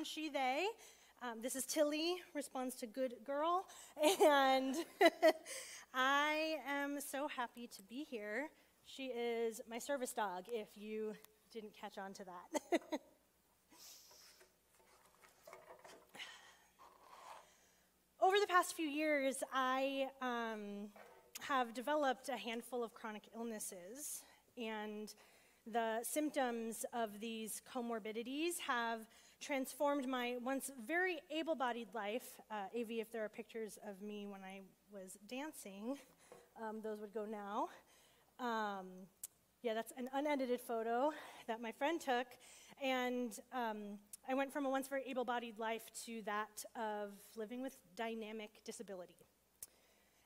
Pronoun she, they. Um, this is Tilly, responds to good girl. And I am so happy to be here. She is my service dog, if you didn't catch on to that. Over the past few years, I um, have developed a handful of chronic illnesses, and the symptoms of these comorbidities have transformed my once very able bodied life. Uh, AV, if there are pictures of me when I was dancing, um, those would go now. Um, yeah, that's an unedited photo that my friend took. And um, I went from a once very able bodied life to that of living with dynamic disability.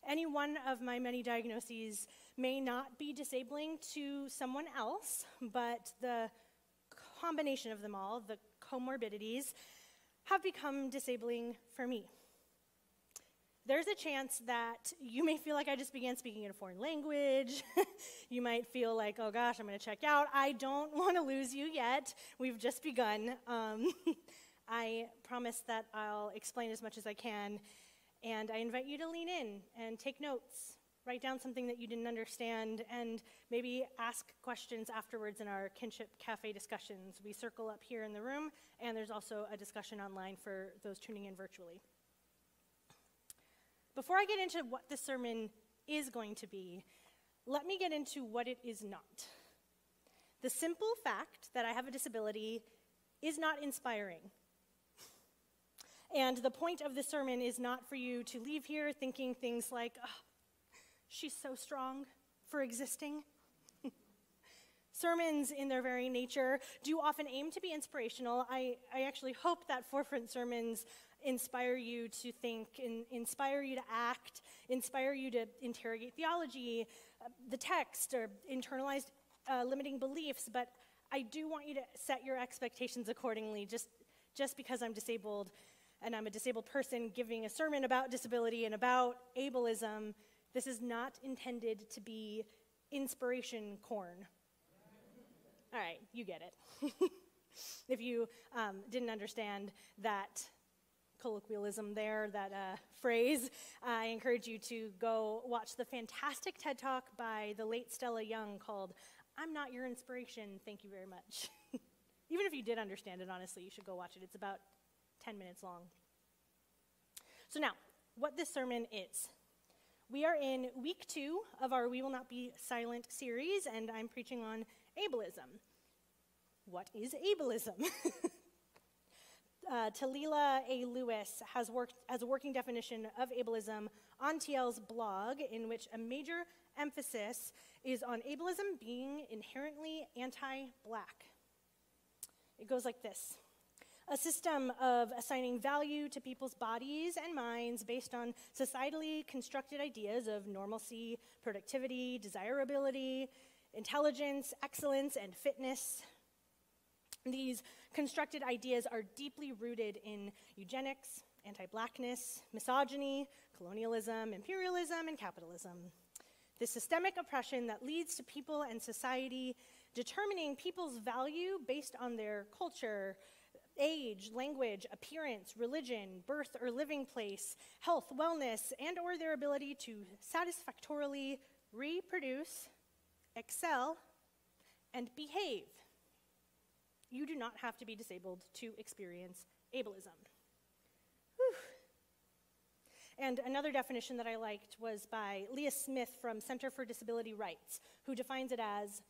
Any one of my many diagnoses may not be disabling to someone else, but the combination of them all, the comorbidities, have become disabling for me. There's a chance that you may feel like I just began speaking in a foreign language. you might feel like, oh gosh, I'm going to check out. I don't want to lose you yet. We've just begun. Um, I promise that I'll explain as much as I can and I invite you to lean in and take notes, write down something that you didn't understand, and maybe ask questions afterwards in our kinship cafe discussions. We circle up here in the room, and there's also a discussion online for those tuning in virtually. Before I get into what this sermon is going to be, let me get into what it is not. The simple fact that I have a disability is not inspiring. And the point of this sermon is not for you to leave here thinking things like, oh, she's so strong for existing. Sermons, in their very nature, do often aim to be inspirational. I, I actually hope that forefront sermons inspire you to think, in, inspire you to act, inspire you to interrogate theology, uh, the text, or internalized uh, limiting beliefs. But I do want you to set your expectations accordingly. Just, just because I'm disabled and I'm a disabled person giving a sermon about disability and about ableism, this is not intended to be inspiration porn. All right, you get it. if you um, didn't understand that colloquialism there, that uh, phrase, I encourage you to go watch the fantastic TED Talk by the late Stella Young called I'm Not Your Inspiration, Thank You Very Much. Even if you did understand it, honestly, you should go watch it. It's about 10 minutes long. So, now, what this sermon is. We are in week two of our We Will Not Be Silent series, and I'm preaching on ableism. What is ableism? uh, Talila A. Lewis has worked as a working definition of ableism on TL's blog, in which a major emphasis is on ableism being inherently anti black. It goes like this a system of assigning value to people's bodies and minds based on societally constructed ideas of normalcy, productivity, desirability, intelligence, excellence, and fitness. These constructed ideas are deeply rooted in eugenics, anti blackness, misogyny, colonialism, imperialism, and capitalism. The systemic oppression that leads to people and society determining people's value based on their culture, age, language, appearance, religion, birth or living place, health, wellness, and or their ability to satisfactorily reproduce, excel, and behave. You do not have to be disabled to experience ableism. Whew. And another definition that I liked was by Leah Smith from Center for Disability Rights, who defines it as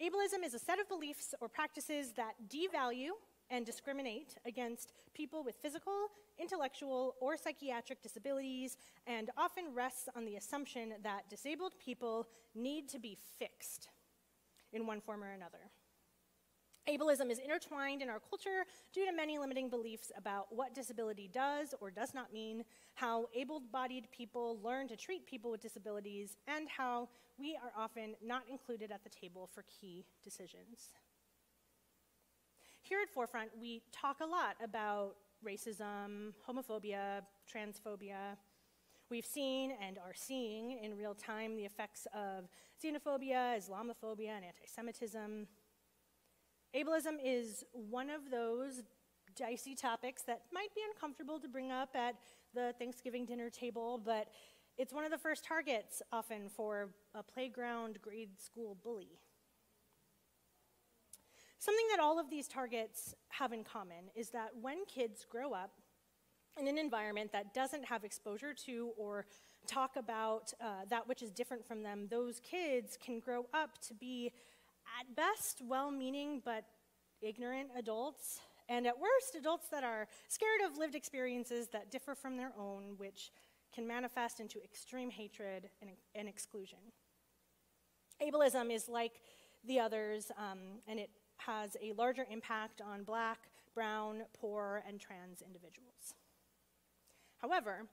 ableism is a set of beliefs or practices that devalue and discriminate against people with physical, intellectual, or psychiatric disabilities, and often rests on the assumption that disabled people need to be fixed in one form or another. Ableism is intertwined in our culture due to many limiting beliefs about what disability does or does not mean, how able bodied people learn to treat people with disabilities, and how we are often not included at the table for key decisions. Here at Forefront, we talk a lot about racism, homophobia, transphobia. We've seen and are seeing in real time the effects of xenophobia, Islamophobia, and anti Semitism. Ableism is one of those dicey topics that might be uncomfortable to bring up at the Thanksgiving dinner table, but it's one of the first targets often for a playground grade school bully. Something that all of these targets have in common is that when kids grow up in an environment that doesn't have exposure to or talk about uh, that which is different from them, those kids can grow up to be, at best, well meaning but ignorant adults, and at worst, adults that are scared of lived experiences that differ from their own, which can manifest into extreme hatred and, and exclusion. Ableism is like the others, um, and it has a larger impact on black, brown, poor, and trans individuals. However,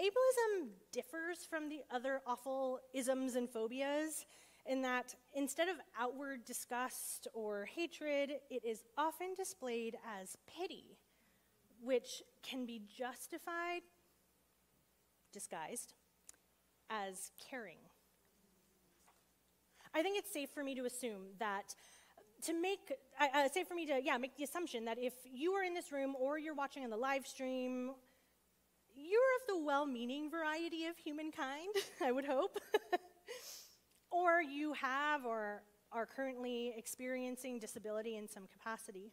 ableism differs from the other awful isms and phobias in that instead of outward disgust or hatred, it is often displayed as pity, which can be justified, disguised, as caring. I think it's safe for me to assume that to make, uh, say for me to, yeah, make the assumption that if you are in this room or you're watching on the live stream, you're of the well meaning variety of humankind, I would hope. or you have or are currently experiencing disability in some capacity.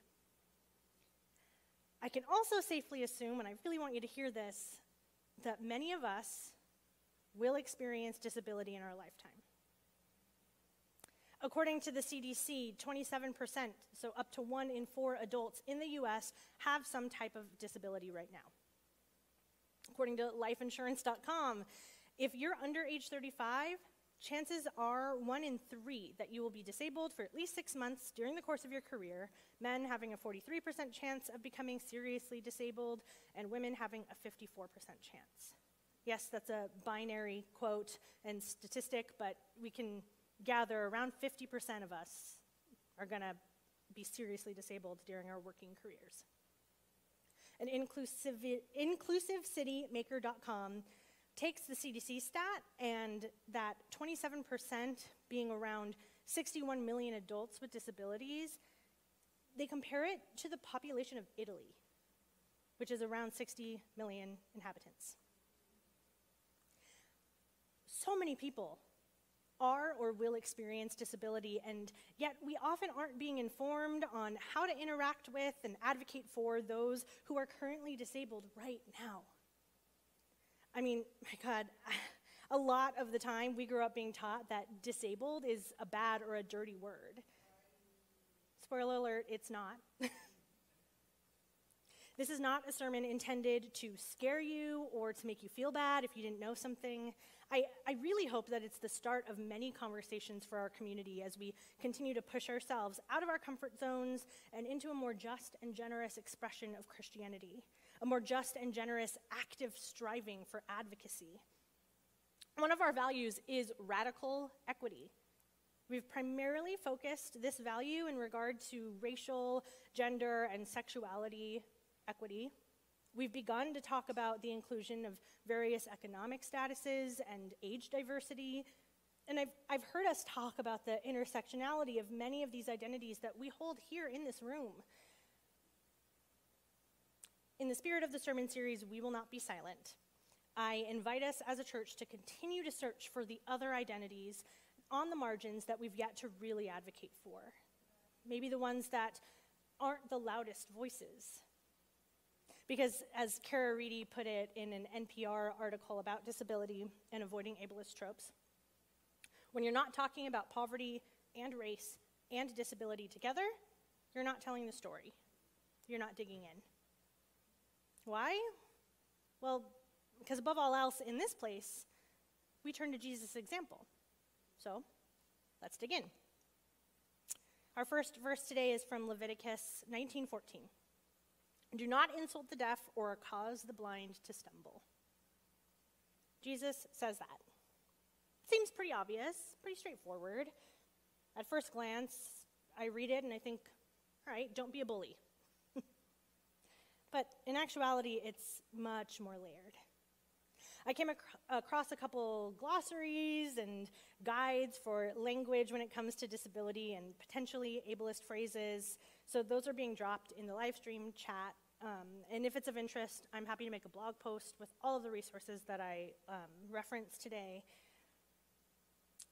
I can also safely assume, and I really want you to hear this, that many of us will experience disability in our lifetime. According to the CDC, 27%, so up to one in four adults in the US, have some type of disability right now. According to lifeinsurance.com, if you're under age 35, chances are one in three that you will be disabled for at least six months during the course of your career, men having a 43% chance of becoming seriously disabled, and women having a 54% chance. Yes, that's a binary quote and statistic, but we can gather around 50% of us are going to be seriously disabled during our working careers. And inclusive, inclusivecitymaker.com takes the CDC stat and that 27% being around 61 million adults with disabilities, they compare it to the population of Italy, which is around 60 million inhabitants. So many people are or will experience disability, and yet we often aren't being informed on how to interact with and advocate for those who are currently disabled right now. I mean, my God, a lot of the time we grew up being taught that disabled is a bad or a dirty word. Spoiler alert, it's not. this is not a sermon intended to scare you or to make you feel bad if you didn't know something. I, I really hope that it's the start of many conversations for our community as we continue to push ourselves out of our comfort zones and into a more just and generous expression of Christianity, a more just and generous active striving for advocacy. One of our values is radical equity. We've primarily focused this value in regard to racial, gender, and sexuality equity. We've begun to talk about the inclusion of various economic statuses and age diversity. And I've, I've heard us talk about the intersectionality of many of these identities that we hold here in this room. In the spirit of the sermon series, We Will Not Be Silent, I invite us as a church to continue to search for the other identities on the margins that we've yet to really advocate for. Maybe the ones that aren't the loudest voices because, as Cara Reedy put it in an NPR article about disability and avoiding ableist tropes, when you're not talking about poverty and race and disability together, you're not telling the story. you're not digging in. Why? Well, because above all else in this place, we turn to Jesus' example. So, let's dig in. Our first verse today is from Leviticus 19:14. Do not insult the deaf or cause the blind to stumble. Jesus says that. Seems pretty obvious, pretty straightforward. At first glance, I read it and I think, all right, don't be a bully. but in actuality, it's much more layered. I came ac- across a couple glossaries and guides for language when it comes to disability and potentially ableist phrases. So those are being dropped in the live stream chat. Um, and if it's of interest, I'm happy to make a blog post with all of the resources that I um, referenced today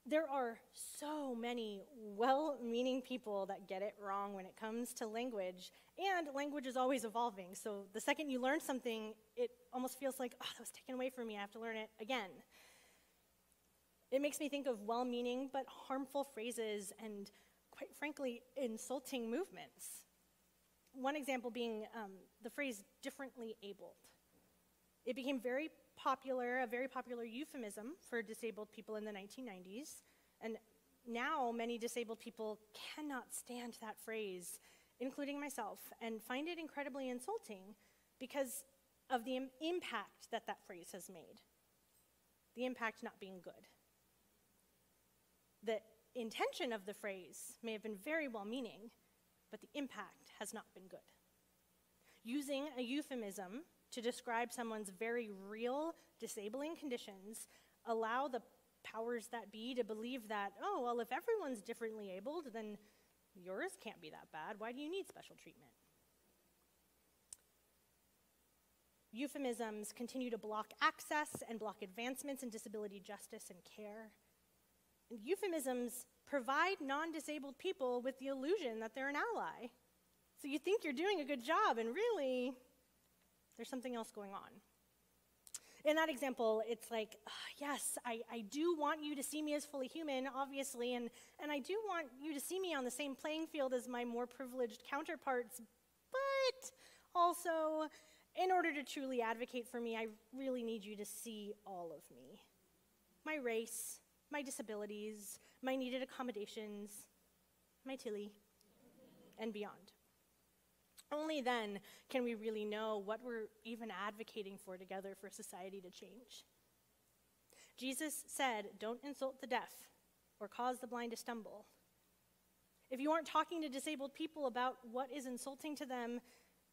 there are so many well meaning people that get it wrong when it comes to language, and language is always evolving. So the second you learn something, it almost feels like, oh, that was taken away from me, I have to learn it again. It makes me think of well meaning but harmful phrases and, quite frankly, insulting movements. One example being um, the phrase differently abled. It became very popular, a very popular euphemism for disabled people in the 1990s. And now many disabled people cannot stand that phrase, including myself, and find it incredibly insulting because of the Im- impact that that phrase has made. The impact not being good. The intention of the phrase may have been very well meaning, but the impact has not been good. Using a euphemism to describe someone's very real disabling conditions allow the powers that be to believe that, oh, well, if everyone's differently abled, then yours can't be that bad. Why do you need special treatment? Euphemisms continue to block access and block advancements in disability justice and care. Euphemisms provide non disabled people with the illusion that they're an ally. So you think you're doing a good job, and really, there's something else going on. In that example, it's like, uh, yes, I, I do want you to see me as fully human, obviously, and, and I do want you to see me on the same playing field as my more privileged counterparts, but also, in order to truly advocate for me, I really need you to see all of me my race, my disabilities, my needed accommodations, my Tilly, and beyond. Only then can we really know what we're even advocating for together for society to change. Jesus said, Don't insult the deaf or cause the blind to stumble. If you aren't talking to disabled people about what is insulting to them,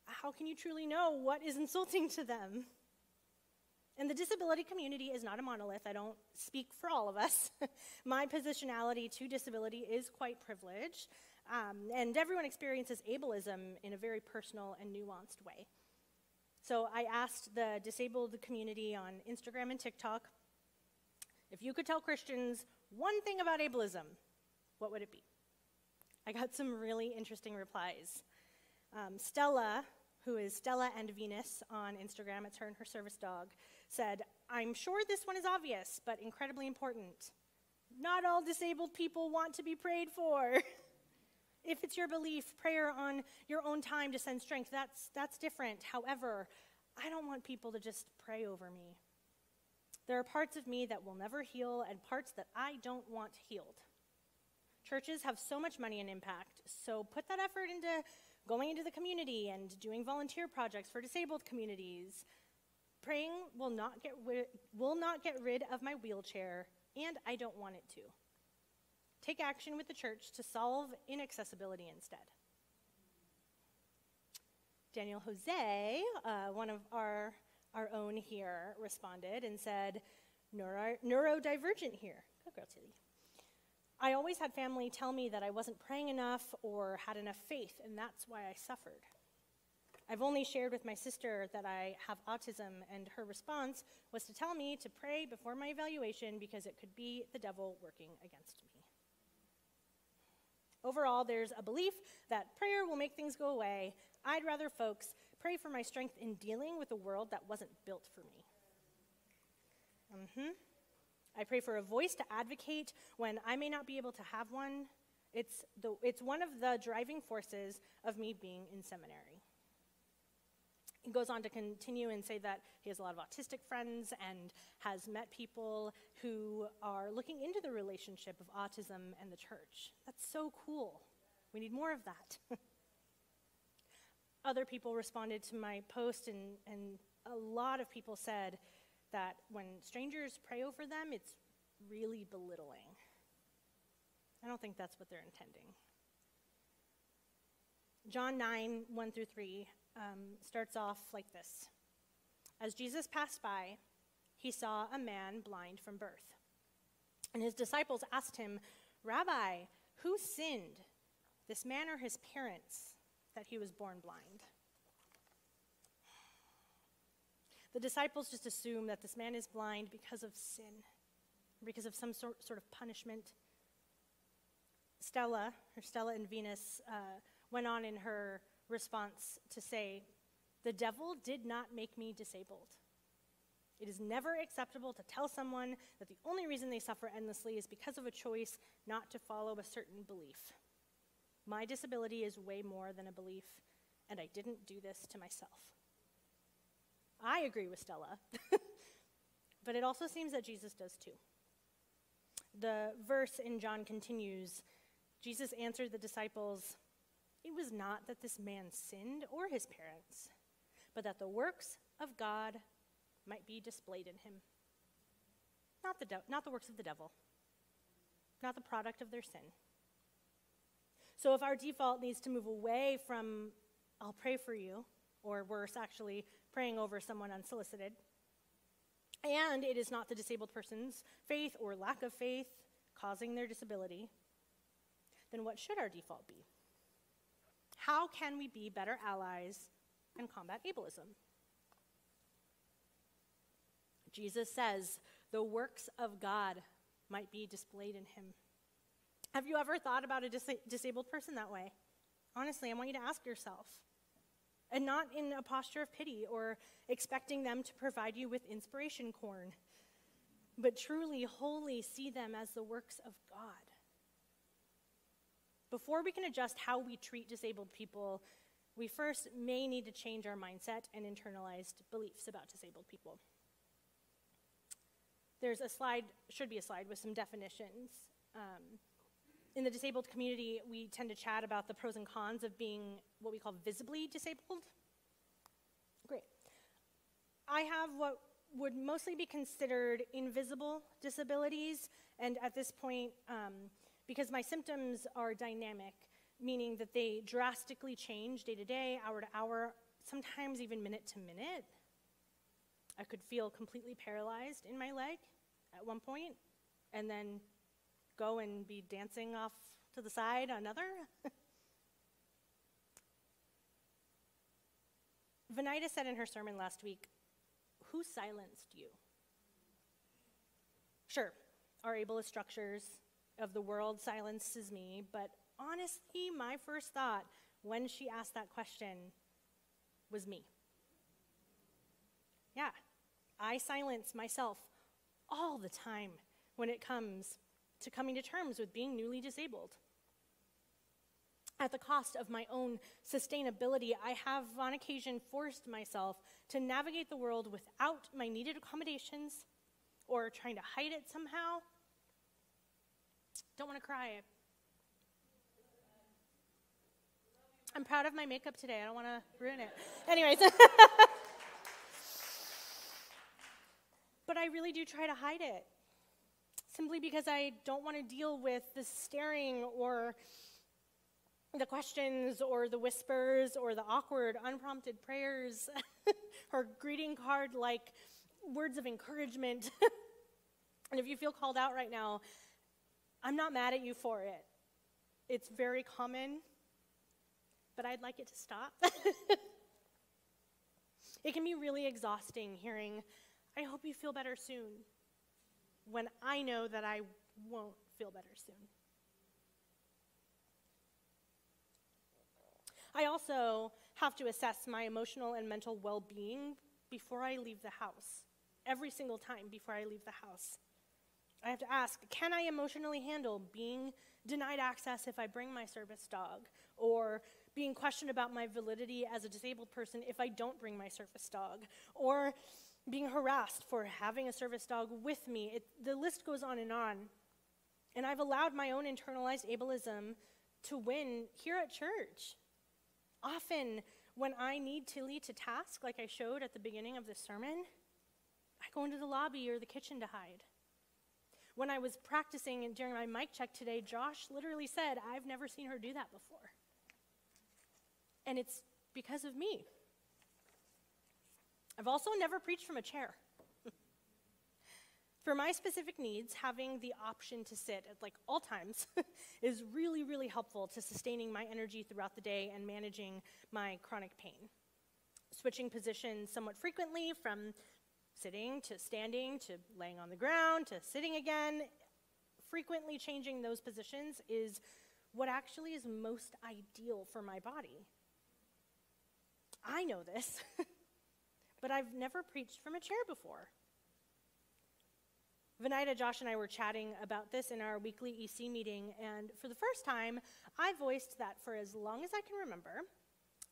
how can you truly know what is insulting to them? And the disability community is not a monolith. I don't speak for all of us. My positionality to disability is quite privileged. Um, and everyone experiences ableism in a very personal and nuanced way. So I asked the disabled community on Instagram and TikTok if you could tell Christians one thing about ableism, what would it be? I got some really interesting replies. Um, Stella, who is Stella and Venus on Instagram, it's her and her service dog, said, I'm sure this one is obvious, but incredibly important. Not all disabled people want to be prayed for. If it's your belief, prayer on your own time to send strength, that's, that's different. However, I don't want people to just pray over me. There are parts of me that will never heal and parts that I don't want healed. Churches have so much money and impact, so put that effort into going into the community and doing volunteer projects for disabled communities. Praying will not get, will not get rid of my wheelchair, and I don't want it to. Take action with the church to solve inaccessibility instead. Daniel Jose, uh, one of our, our own here, responded and said, Neuro, neurodivergent here. Good girl, Tilly. I always had family tell me that I wasn't praying enough or had enough faith, and that's why I suffered. I've only shared with my sister that I have autism, and her response was to tell me to pray before my evaluation because it could be the devil working against me. Overall, there's a belief that prayer will make things go away. I'd rather folks pray for my strength in dealing with a world that wasn't built for me. Mm-hmm. I pray for a voice to advocate when I may not be able to have one. It's, the, it's one of the driving forces of me being in seminary. He goes on to continue and say that he has a lot of autistic friends and has met people who are looking into the relationship of autism and the church. That's so cool. We need more of that. Other people responded to my post, and, and a lot of people said that when strangers pray over them, it's really belittling. I don't think that's what they're intending. John 9, 1 through 3 um, starts off like this As Jesus passed by, he saw a man blind from birth. And his disciples asked him, Rabbi, who sinned, this man or his parents, that he was born blind? The disciples just assume that this man is blind because of sin, because of some sort, sort of punishment. Stella, or Stella and Venus, uh, went on in her response to say, The devil did not make me disabled. It is never acceptable to tell someone that the only reason they suffer endlessly is because of a choice not to follow a certain belief. My disability is way more than a belief, and I didn't do this to myself. I agree with Stella, but it also seems that Jesus does too. The verse in John continues Jesus answered the disciples, It was not that this man sinned or his parents, but that the works of God might be displayed in him. Not the, de- not the works of the devil, not the product of their sin. So if our default needs to move away from, I'll pray for you, or worse, actually, praying over someone unsolicited, and it is not the disabled person's faith or lack of faith causing their disability, then what should our default be? How can we be better allies and combat ableism? Jesus says, the works of God might be displayed in him. Have you ever thought about a dis- disabled person that way? Honestly, I want you to ask yourself. And not in a posture of pity or expecting them to provide you with inspiration porn, but truly, wholly see them as the works of God. Before we can adjust how we treat disabled people, we first may need to change our mindset and internalized beliefs about disabled people. There's a slide, should be a slide, with some definitions. Um, in the disabled community, we tend to chat about the pros and cons of being what we call visibly disabled. Great. I have what would mostly be considered invisible disabilities, and at this point, um, because my symptoms are dynamic, meaning that they drastically change day to day, hour to hour, sometimes even minute to minute. I could feel completely paralyzed in my leg at one point, and then go and be dancing off to the side another. Venita said in her sermon last week, Who silenced you? Sure, our ableist structures, of the world silences me, but honestly, my first thought when she asked that question was me. Yeah, I silence myself all the time when it comes to coming to terms with being newly disabled. At the cost of my own sustainability, I have on occasion forced myself to navigate the world without my needed accommodations or trying to hide it somehow don't want to cry. I'm proud of my makeup today. I don't want to ruin it. Anyways. but I really do try to hide it. Simply because I don't want to deal with the staring or the questions or the whispers or the awkward, unprompted prayers or greeting card like words of encouragement. and if you feel called out right now, I'm not mad at you for it. It's very common, but I'd like it to stop. it can be really exhausting hearing, I hope you feel better soon, when I know that I won't feel better soon. I also have to assess my emotional and mental well being before I leave the house, every single time before I leave the house. I have to ask can I emotionally handle being denied access if I bring my service dog, or being questioned about my validity as a disabled person if I don't bring my service dog, or being harassed for having a service dog with me. It, the list goes on and on. And I've allowed my own internalized ableism to win here at church. Often, when I need Tilly to task, like I showed at the beginning of this sermon, I go into the lobby or the kitchen to hide. When I was practicing and during my mic check today, Josh literally said, I've never seen her do that before. And it's because of me. I've also never preached from a chair. For my specific needs, having the option to sit at like all times is really, really helpful to sustaining my energy throughout the day and managing my chronic pain. Switching positions somewhat frequently from sitting to standing to laying on the ground to sitting again, frequently changing those positions is what actually is most ideal for my body. I know this, but I've never preached from a chair before. Venida, Josh, and I were chatting about this in our weekly EC meeting, and for the first time, I voiced that for as long as I can remember,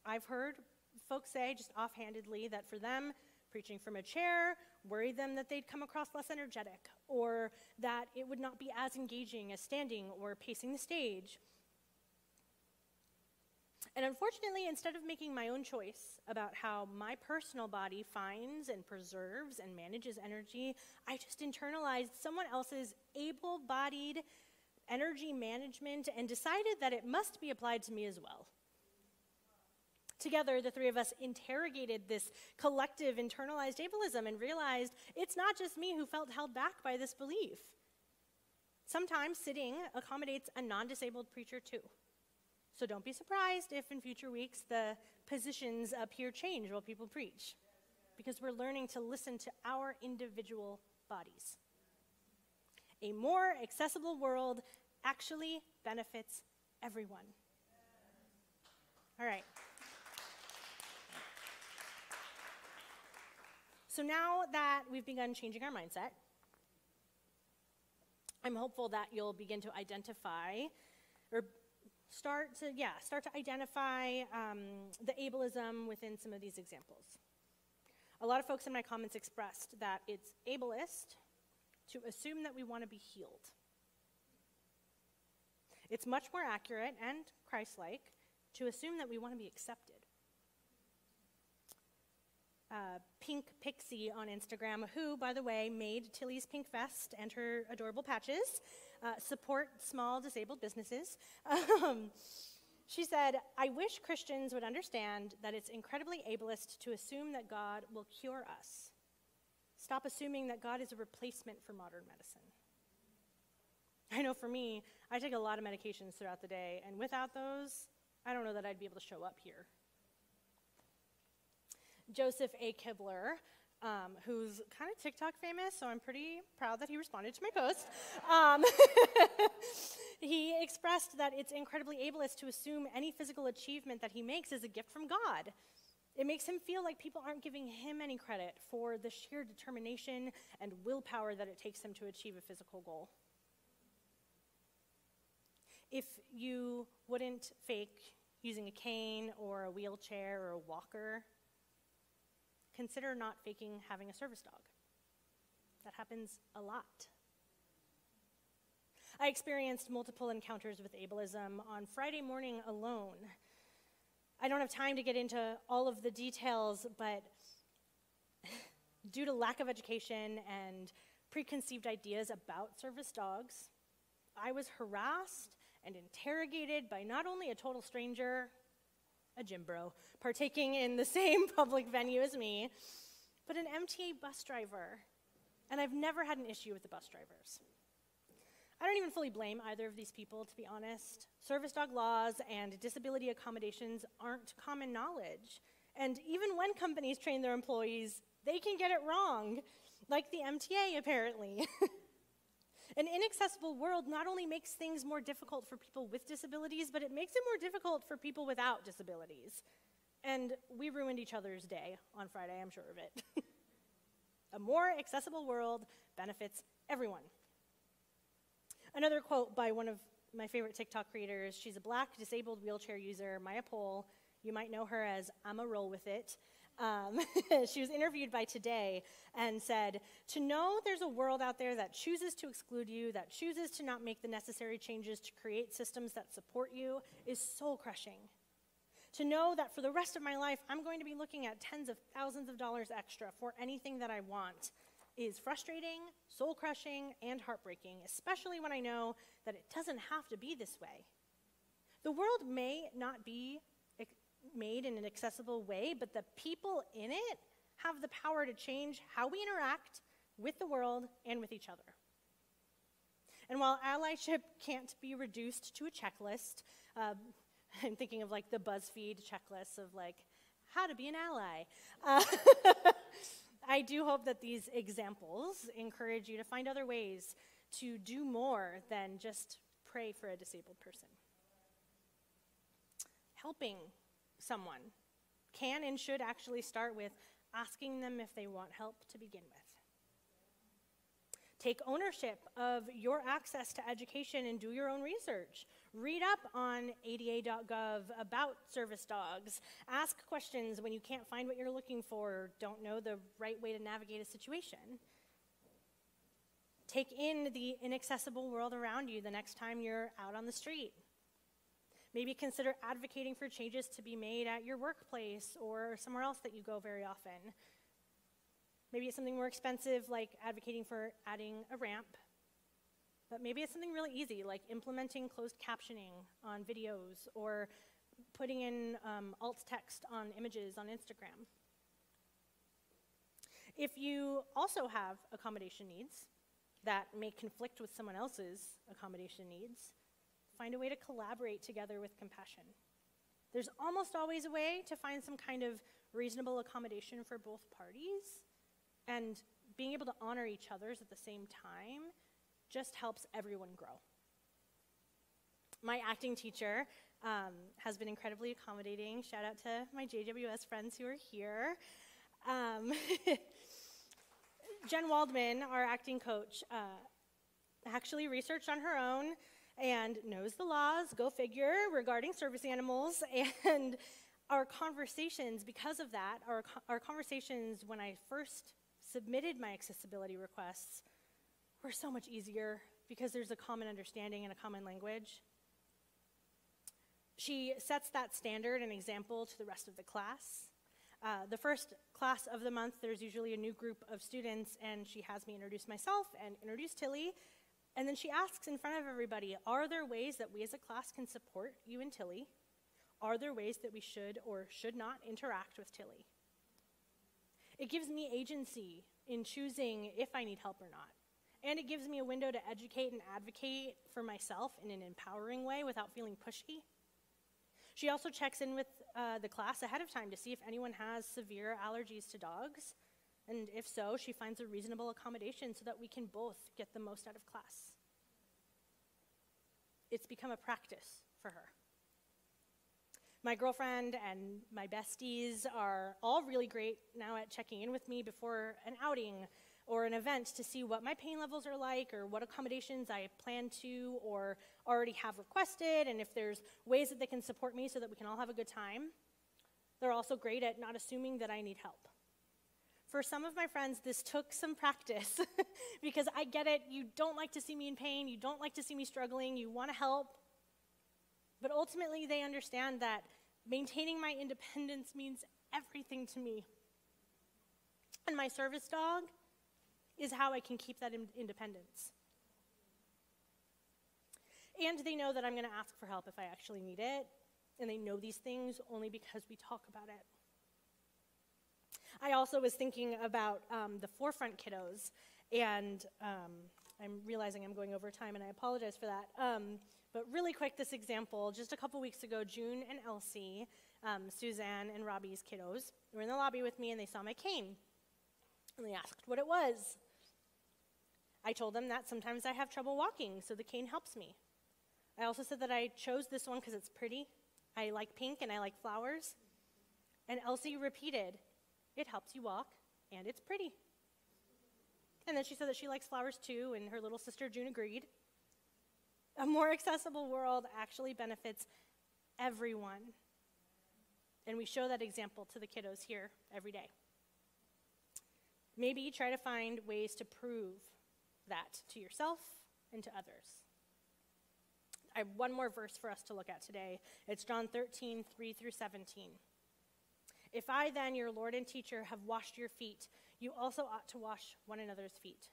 I've heard folks say just offhandedly that for them, preaching from a chair worried them that they'd come across less energetic, or that it would not be as engaging as standing or pacing the stage. And unfortunately, instead of making my own choice about how my personal body finds and preserves and manages energy, I just internalized someone else's able bodied energy management and decided that it must be applied to me as well. Together, the three of us interrogated this collective internalized ableism and realized it's not just me who felt held back by this belief. Sometimes sitting accommodates a non disabled preacher too. So don't be surprised if in future weeks the positions up here change while people preach, because we're learning to listen to our individual bodies. A more accessible world actually benefits everyone. All right. So now that we've begun changing our mindset, I'm hopeful that you'll begin to identify or start to, yeah, start to identify um, the ableism within some of these examples. A lot of folks in my comments expressed that it's ableist to assume that we want to be healed. It's much more accurate and Christ like to assume that we want to be accepted. Uh, Pink Pixie on Instagram, who, by the way, made Tilly's pink vest and her adorable patches uh, support small disabled businesses. Um, she said, I wish Christians would understand that it's incredibly ableist to assume that God will cure us. Stop assuming that God is a replacement for modern medicine. I know for me, I take a lot of medications throughout the day, and without those, I don't know that I'd be able to show up here. Joseph A. Kibler um, who's kind of TikTok famous, so I'm pretty proud that he responded to my post. Um, he expressed that it's incredibly ableist to assume any physical achievement that he makes is a gift from God. It makes him feel like people aren't giving him any credit for the sheer determination and willpower that it takes him to achieve a physical goal. If you wouldn't fake using a cane or a wheelchair or a walker consider not faking having a service dog. That happens a lot. I experienced multiple encounters with ableism on Friday morning alone. I don't have time to get into all of the details, but due to lack of education and preconceived ideas about service dogs, I was harassed and interrogated by not only a total stranger, a gym bro, partaking in the same public venue as me, but an MTA bus driver. And I've never had an issue with the bus drivers. I don't even fully blame either of these people, to be honest. Service dog laws and disability accommodations aren't common knowledge. And even when companies train their employees, they can get it wrong, like the MTA apparently. An inaccessible world not only makes things more difficult for people with disabilities, but it makes it more difficult for people without disabilities. And we ruined each other's day on Friday, I'm sure of it. A more accessible world benefits everyone. Another quote by one of my favorite TikTok creators. She's a black disabled wheelchair user, Maya Pole. You might know her as I'm a roll with it. Um, she was interviewed by Today and said, To know there's a world out there that chooses to exclude you, that chooses to not make the necessary changes to create systems that support you, is soul crushing. To know that for the rest of my life, I'm going to be looking at tens of thousands of dollars extra for anything that I want is frustrating, soul crushing, and heartbreaking, especially when I know that it doesn't have to be this way. The world may not be made in an accessible way, but the people in it have the power to change how we interact with the world and with each other. And while allyship can't be reduced to a checklist, uh, I'm thinking of like the BuzzFeed checklist of like how to be an ally. Uh, I do hope that these examples encourage you to find other ways to do more than just pray for a disabled person. Helping someone can and should actually start with asking them if they want help to begin with. Take ownership of your access to education and do your own research. Read up on ada.gov about service dogs. Ask questions when you can't find what you're looking for or don't know the right way to navigate a situation. Take in the inaccessible world around you the next time you're out on the street. Maybe consider advocating for changes to be made at your workplace or somewhere else that you go very often. Maybe it's something more expensive, like advocating for adding a ramp. But maybe it's something really easy, like implementing closed captioning on videos or putting in um, alt text on images on Instagram. If you also have accommodation needs that may conflict with someone else's accommodation needs, find a way to collaborate together with compassion. There's almost always a way to find some kind of reasonable accommodation for both parties. And being able to honor each other's at the same time just helps everyone grow. My acting teacher um, has been incredibly accommodating. Shout out to my JWS friends who are here. Um, Jen Waldman, our acting coach, uh, actually researched on her own and knows the laws, go figure, regarding service animals. And our conversations, because of that, our, our conversations when I first submitted my accessibility requests were so much easier because there's a common understanding and a common language. She sets that standard and example to the rest of the class. Uh, the first class of the month, there's usually a new group of students, and she has me introduce myself and introduce Tilly. And then she asks in front of everybody Are there ways that we as a class can support you and Tilly? Are there ways that we should or should not interact with Tilly? It gives me agency in choosing if I need help or not. And it gives me a window to educate and advocate for myself in an empowering way without feeling pushy. She also checks in with uh, the class ahead of time to see if anyone has severe allergies to dogs. And if so, she finds a reasonable accommodation so that we can both get the most out of class. It's become a practice for her. My girlfriend and my besties are all really great now at checking in with me before an outing or an event to see what my pain levels are like or what accommodations I plan to or already have requested and if there's ways that they can support me so that we can all have a good time. They're also great at not assuming that I need help. For some of my friends, this took some practice because I get it. You don't like to see me in pain, you don't like to see me struggling, you want to help, but ultimately, they understand that maintaining my independence means everything to me. And my service dog is how I can keep that in- independence. And they know that I'm going to ask for help if I actually need it. And they know these things only because we talk about it. I also was thinking about um, the forefront kiddos, and um, I'm realizing I'm going over time, and I apologize for that. Um, but really quick, this example just a couple weeks ago, June and Elsie, um, Suzanne and Robbie's kiddos, were in the lobby with me and they saw my cane. And they asked what it was. I told them that sometimes I have trouble walking, so the cane helps me. I also said that I chose this one because it's pretty. I like pink and I like flowers. And Elsie repeated, It helps you walk and it's pretty. And then she said that she likes flowers too, and her little sister June agreed. a more accessible world actually benefits everyone. And we show that example to the kiddos here every day. Maybe try to find ways to prove that to yourself and to others. I have one more verse for us to look at today. It's John 13, 3 through 17. If I, then, your Lord and teacher, have washed your feet, you also ought to wash one another's feet.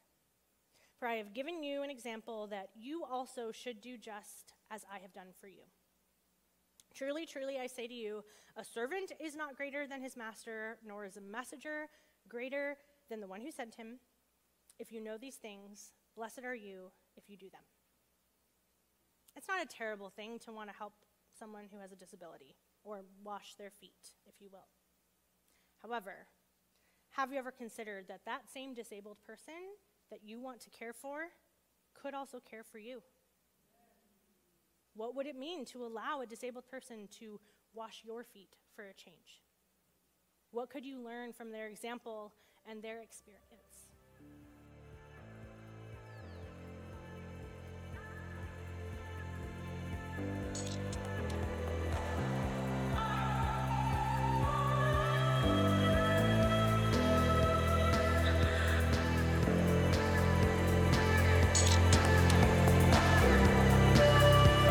For I have given you an example that you also should do just as I have done for you. Truly, truly, I say to you, a servant is not greater than his master, nor is a messenger greater than the one who sent him. If you know these things, blessed are you if you do them. It's not a terrible thing to want to help someone who has a disability or wash their feet, if you will. However, have you ever considered that that same disabled person that you want to care for could also care for you? What would it mean to allow a disabled person to wash your feet for a change? What could you learn from their example and their experience?